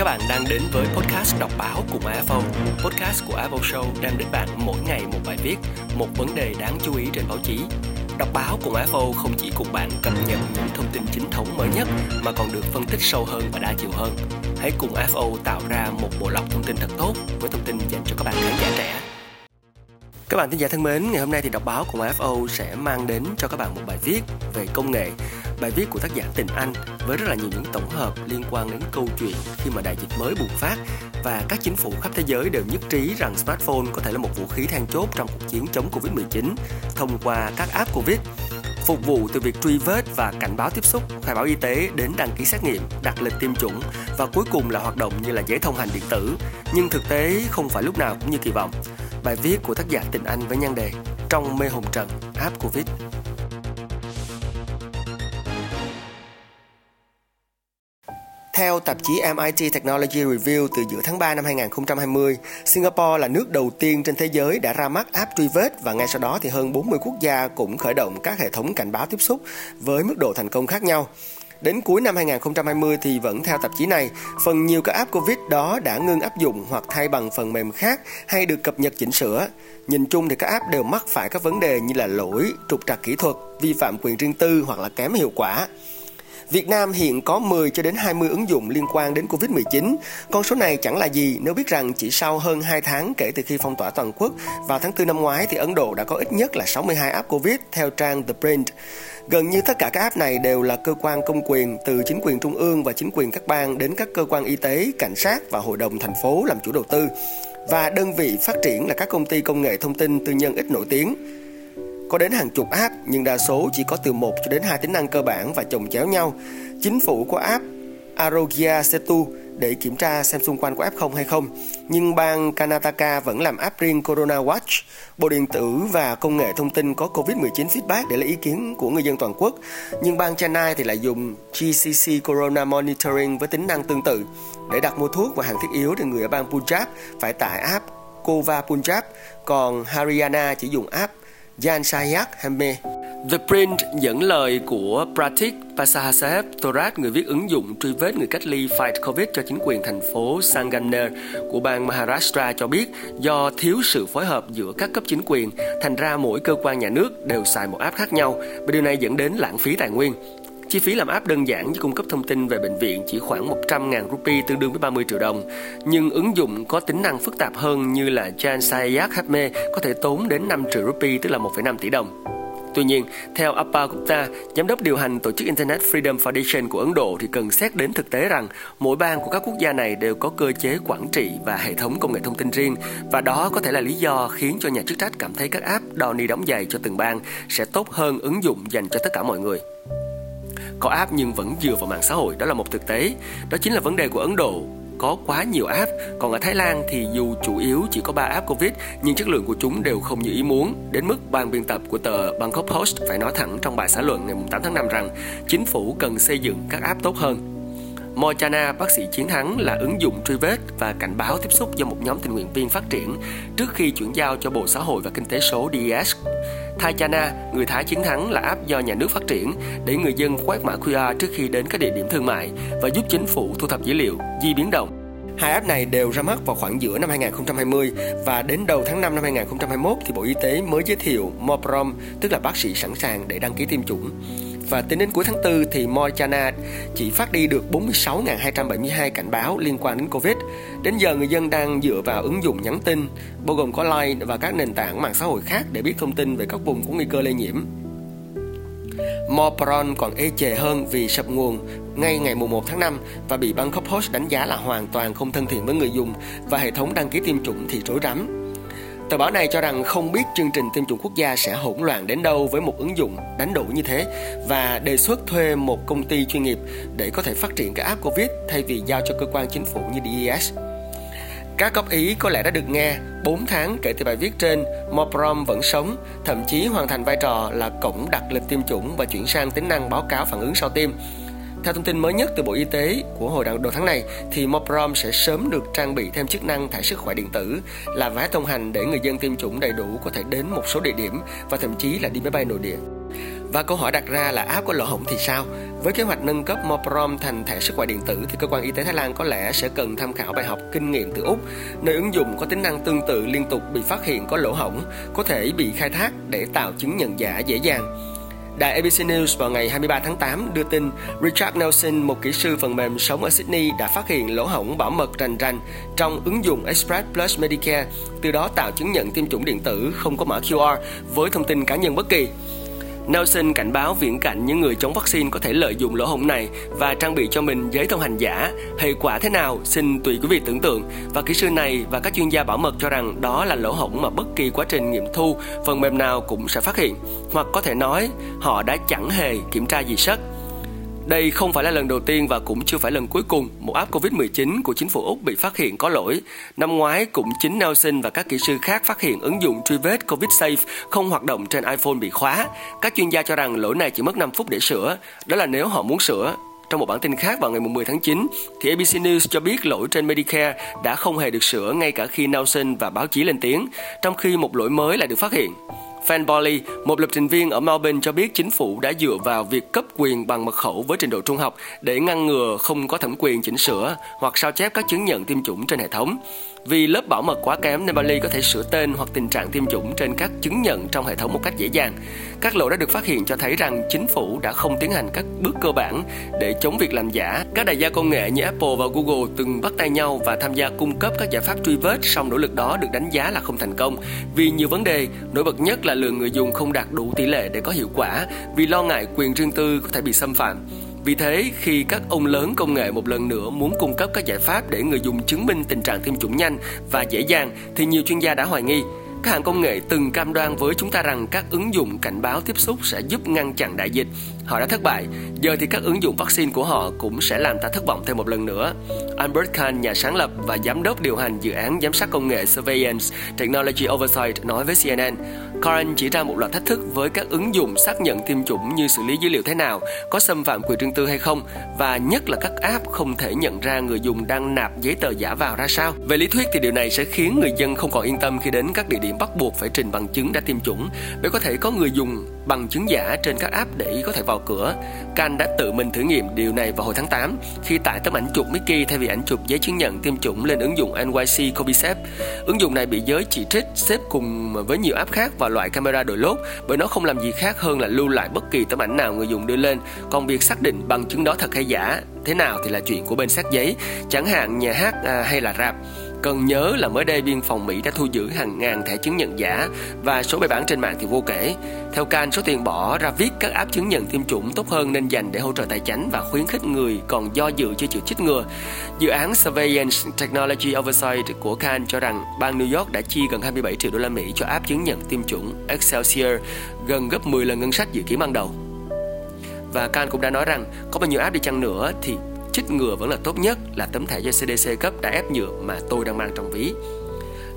Các bạn đang đến với podcast đọc báo cùng AFO. Podcast của AFO Show đem đến bạn mỗi ngày một bài viết, một vấn đề đáng chú ý trên báo chí. Đọc báo cùng AFO không chỉ cùng bạn cập nhật những thông tin chính thống mới nhất mà còn được phân tích sâu hơn và đa chiều hơn. Hãy cùng AFO tạo ra một bộ lọc thông tin thật tốt với thông tin dành cho các bạn khán giả trẻ. Các bạn thính giả thân mến, ngày hôm nay thì đọc báo cùng AFO sẽ mang đến cho các bạn một bài viết về công nghệ Bài viết của tác giả Tình Anh với rất là nhiều những tổng hợp liên quan đến câu chuyện khi mà đại dịch mới bùng phát và các chính phủ khắp thế giới đều nhất trí rằng smartphone có thể là một vũ khí then chốt trong cuộc chiến chống Covid-19 thông qua các app Covid phục vụ từ việc truy vết và cảnh báo tiếp xúc, khai báo y tế đến đăng ký xét nghiệm, đặt lịch tiêm chủng và cuối cùng là hoạt động như là giấy thông hành điện tử. Nhưng thực tế không phải lúc nào cũng như kỳ vọng. Bài viết của tác giả Tình Anh với nhan đề Trong mê hồng trần, app Covid Theo tạp chí MIT Technology Review từ giữa tháng 3 năm 2020, Singapore là nước đầu tiên trên thế giới đã ra mắt app truy vết và ngay sau đó thì hơn 40 quốc gia cũng khởi động các hệ thống cảnh báo tiếp xúc với mức độ thành công khác nhau. Đến cuối năm 2020 thì vẫn theo tạp chí này, phần nhiều các app Covid đó đã ngưng áp dụng hoặc thay bằng phần mềm khác hay được cập nhật chỉnh sửa. Nhìn chung thì các app đều mắc phải các vấn đề như là lỗi, trục trặc kỹ thuật, vi phạm quyền riêng tư hoặc là kém hiệu quả. Việt Nam hiện có 10 cho đến 20 ứng dụng liên quan đến Covid-19. Con số này chẳng là gì nếu biết rằng chỉ sau hơn 2 tháng kể từ khi phong tỏa toàn quốc, vào tháng 4 năm ngoái thì Ấn Độ đã có ít nhất là 62 app Covid theo trang The Print. Gần như tất cả các app này đều là cơ quan công quyền từ chính quyền trung ương và chính quyền các bang đến các cơ quan y tế, cảnh sát và hội đồng thành phố làm chủ đầu tư. Và đơn vị phát triển là các công ty công nghệ thông tin tư nhân ít nổi tiếng. Có đến hàng chục app nhưng đa số chỉ có từ 1 cho đến 2 tính năng cơ bản và chồng chéo nhau. Chính phủ có app Arogya Setu để kiểm tra xem xung quanh có F0 hay không. Nhưng bang Karnataka vẫn làm app riêng Corona Watch. Bộ Điện tử và Công nghệ Thông tin có COVID-19 feedback để lấy ý kiến của người dân toàn quốc. Nhưng bang Chennai thì lại dùng GCC Corona Monitoring với tính năng tương tự. Để đặt mua thuốc và hàng thiết yếu thì người ở bang Punjab phải tải app Kova Punjab, còn Haryana chỉ dùng app Jan Hame. The Print dẫn lời của Pratik Pasahasep Thorat, người viết ứng dụng truy vết người cách ly Fight Covid cho chính quyền thành phố Sanganer của bang Maharashtra cho biết do thiếu sự phối hợp giữa các cấp chính quyền, thành ra mỗi cơ quan nhà nước đều xài một app khác nhau và điều này dẫn đến lãng phí tài nguyên. Chi phí làm app đơn giản như cung cấp thông tin về bệnh viện chỉ khoảng 100.000 rupee tương đương với 30 triệu đồng. Nhưng ứng dụng có tính năng phức tạp hơn như là Jan Sayak Hame có thể tốn đến 5 triệu rupee tức là 1,5 tỷ đồng. Tuy nhiên, theo Appa Gupta, giám đốc điều hành tổ chức Internet Freedom Foundation của Ấn Độ thì cần xét đến thực tế rằng mỗi bang của các quốc gia này đều có cơ chế quản trị và hệ thống công nghệ thông tin riêng và đó có thể là lý do khiến cho nhà chức trách cảm thấy các app đo ni đóng giày cho từng bang sẽ tốt hơn ứng dụng dành cho tất cả mọi người có app nhưng vẫn dựa vào mạng xã hội, đó là một thực tế. Đó chính là vấn đề của ấn độ. Có quá nhiều app, còn ở thái lan thì dù chủ yếu chỉ có 3 app covid, nhưng chất lượng của chúng đều không như ý muốn. Đến mức ban biên tập của tờ bangkok post phải nói thẳng trong bài xã luận ngày 8 tháng 5 rằng chính phủ cần xây dựng các app tốt hơn. Mochana, bác sĩ chiến thắng, là ứng dụng truy vết và cảnh báo tiếp xúc do một nhóm tình nguyện viên phát triển trước khi chuyển giao cho Bộ Xã hội và Kinh tế số DES. Thaichana, người Thái chiến thắng là app do nhà nước phát triển để người dân quét mã QR trước khi đến các địa điểm thương mại và giúp chính phủ thu thập dữ liệu, di biến động. Hai app này đều ra mắt vào khoảng giữa năm 2020 và đến đầu tháng 5 năm 2021 thì Bộ Y tế mới giới thiệu Moprom, tức là bác sĩ sẵn sàng để đăng ký tiêm chủng và tính đến cuối tháng 4 thì Mochana chỉ phát đi được 46.272 cảnh báo liên quan đến Covid. Đến giờ người dân đang dựa vào ứng dụng nhắn tin, bao gồm có Line và các nền tảng mạng xã hội khác để biết thông tin về các vùng có nguy cơ lây nhiễm. Mopron còn ê chề hơn vì sập nguồn ngay ngày 1 tháng 5 và bị Bangkok Post đánh giá là hoàn toàn không thân thiện với người dùng và hệ thống đăng ký tiêm chủng thì rối rắm. Tờ báo này cho rằng không biết chương trình tiêm chủng quốc gia sẽ hỗn loạn đến đâu với một ứng dụng đánh đổi như thế và đề xuất thuê một công ty chuyên nghiệp để có thể phát triển cái app Covid thay vì giao cho cơ quan chính phủ như DES. Các góp ý có lẽ đã được nghe 4 tháng kể từ bài viết trên, Moprom vẫn sống, thậm chí hoàn thành vai trò là cổng đặt lịch tiêm chủng và chuyển sang tính năng báo cáo phản ứng sau tiêm. Theo thông tin mới nhất từ Bộ Y tế của hồi đầu tháng này, thì Moprom sẽ sớm được trang bị thêm chức năng thẻ sức khỏe điện tử là vé thông hành để người dân tiêm chủng đầy đủ có thể đến một số địa điểm và thậm chí là đi máy bay nội địa. Và câu hỏi đặt ra là app có lỗ hổng thì sao? Với kế hoạch nâng cấp Moprom thành thẻ sức khỏe điện tử thì cơ quan y tế Thái Lan có lẽ sẽ cần tham khảo bài học kinh nghiệm từ Úc, nơi ứng dụng có tính năng tương tự liên tục bị phát hiện có lỗ hổng, có thể bị khai thác để tạo chứng nhận giả dễ dàng. Đài ABC News vào ngày 23 tháng 8 đưa tin Richard Nelson, một kỹ sư phần mềm sống ở Sydney đã phát hiện lỗ hổng bảo mật rành rành trong ứng dụng Express Plus Medicare, từ đó tạo chứng nhận tiêm chủng điện tử không có mã QR với thông tin cá nhân bất kỳ. Nelson cảnh báo viễn cảnh những người chống vaccine có thể lợi dụng lỗ hổng này và trang bị cho mình giấy thông hành giả. Hệ quả thế nào xin tùy quý vị tưởng tượng. Và kỹ sư này và các chuyên gia bảo mật cho rằng đó là lỗ hổng mà bất kỳ quá trình nghiệm thu, phần mềm nào cũng sẽ phát hiện. Hoặc có thể nói, họ đã chẳng hề kiểm tra gì sất. Đây không phải là lần đầu tiên và cũng chưa phải lần cuối cùng một app Covid-19 của chính phủ Úc bị phát hiện có lỗi. Năm ngoái, cũng chính Nelson và các kỹ sư khác phát hiện ứng dụng truy vết Covid Safe không hoạt động trên iPhone bị khóa. Các chuyên gia cho rằng lỗi này chỉ mất 5 phút để sửa. Đó là nếu họ muốn sửa. Trong một bản tin khác vào ngày 10 tháng 9, thì ABC News cho biết lỗi trên Medicare đã không hề được sửa ngay cả khi Nelson và báo chí lên tiếng, trong khi một lỗi mới lại được phát hiện. Fan Bolly, một lập trình viên ở Melbourne cho biết chính phủ đã dựa vào việc cấp quyền bằng mật khẩu với trình độ trung học để ngăn ngừa không có thẩm quyền chỉnh sửa hoặc sao chép các chứng nhận tiêm chủng trên hệ thống. Vì lớp bảo mật quá kém nên Bali có thể sửa tên hoặc tình trạng tiêm chủng trên các chứng nhận trong hệ thống một cách dễ dàng. Các lỗi đã được phát hiện cho thấy rằng chính phủ đã không tiến hành các bước cơ bản để chống việc làm giả. Các đại gia công nghệ như Apple và Google từng bắt tay nhau và tham gia cung cấp các giải pháp truy vết, song nỗ lực đó được đánh giá là không thành công vì nhiều vấn đề, nổi bật nhất là lượng người dùng không đạt đủ tỷ lệ để có hiệu quả vì lo ngại quyền riêng tư có thể bị xâm phạm. Vì thế, khi các ông lớn công nghệ một lần nữa muốn cung cấp các giải pháp để người dùng chứng minh tình trạng tiêm chủng nhanh và dễ dàng thì nhiều chuyên gia đã hoài nghi các hãng công nghệ từng cam đoan với chúng ta rằng các ứng dụng cảnh báo tiếp xúc sẽ giúp ngăn chặn đại dịch. Họ đã thất bại, giờ thì các ứng dụng vaccine của họ cũng sẽ làm ta thất vọng thêm một lần nữa. Albert Kahn, nhà sáng lập và giám đốc điều hành dự án giám sát công nghệ Surveillance Technology Oversight nói với CNN, Kahn chỉ ra một loạt thách thức với các ứng dụng xác nhận tiêm chủng như xử lý dữ liệu thế nào, có xâm phạm quyền riêng tư hay không, và nhất là các app không thể nhận ra người dùng đang nạp giấy tờ giả vào ra sao. Về lý thuyết thì điều này sẽ khiến người dân không còn yên tâm khi đến các địa điểm bắt buộc phải trình bằng chứng đã tiêm chủng, bởi có thể có người dùng bằng chứng giả trên các app để có thể vào cửa. Can đã tự mình thử nghiệm điều này vào hồi tháng 8 khi tải tấm ảnh chụp Mickey thay vì ảnh chụp giấy chứng nhận tiêm chủng lên ứng dụng NYC Covisep. Ứng dụng này bị giới chỉ trích xếp cùng với nhiều app khác và loại camera đội lốt bởi nó không làm gì khác hơn là lưu lại bất kỳ tấm ảnh nào người dùng đưa lên. Còn việc xác định bằng chứng đó thật hay giả thế nào thì là chuyện của bên xác giấy, chẳng hạn nhà hát à, hay là rạp. Cần nhớ là mới đây biên phòng Mỹ đã thu giữ hàng ngàn thẻ chứng nhận giả và số bài bản trên mạng thì vô kể. Theo Can, số tiền bỏ ra viết các app chứng nhận tiêm chủng tốt hơn nên dành để hỗ trợ tài chính và khuyến khích người còn do dự chưa chịu chích ngừa. Dự án Surveillance Technology Oversight của Can cho rằng bang New York đã chi gần 27 triệu đô la Mỹ cho app chứng nhận tiêm chủng Excelsior, gần gấp 10 lần ngân sách dự kiến ban đầu. Và Can cũng đã nói rằng có bao nhiêu app đi chăng nữa thì chích ngừa vẫn là tốt nhất là tấm thẻ do CDC cấp đã ép nhựa mà tôi đang mang trong ví.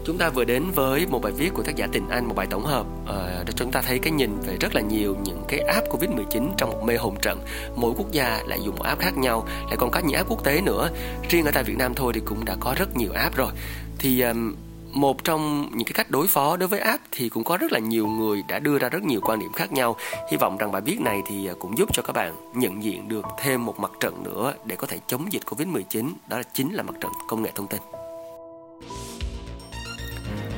Chúng ta vừa đến với một bài viết của tác giả Tình Anh, một bài tổng hợp ờ, để chúng ta thấy cái nhìn về rất là nhiều những cái app Covid-19 trong một mê hồn trận. Mỗi quốc gia lại dùng một app khác nhau, lại còn có những app quốc tế nữa. Riêng ở tại Việt Nam thôi thì cũng đã có rất nhiều app rồi. Thì um, một trong những cái cách đối phó đối với app thì cũng có rất là nhiều người đã đưa ra rất nhiều quan điểm khác nhau. Hy vọng rằng bài viết này thì à, cũng giúp cho các bạn nhận diện được thêm một mặt trận nữa để có thể chống dịch covid 19 đó là chính là mặt trận công nghệ thông tin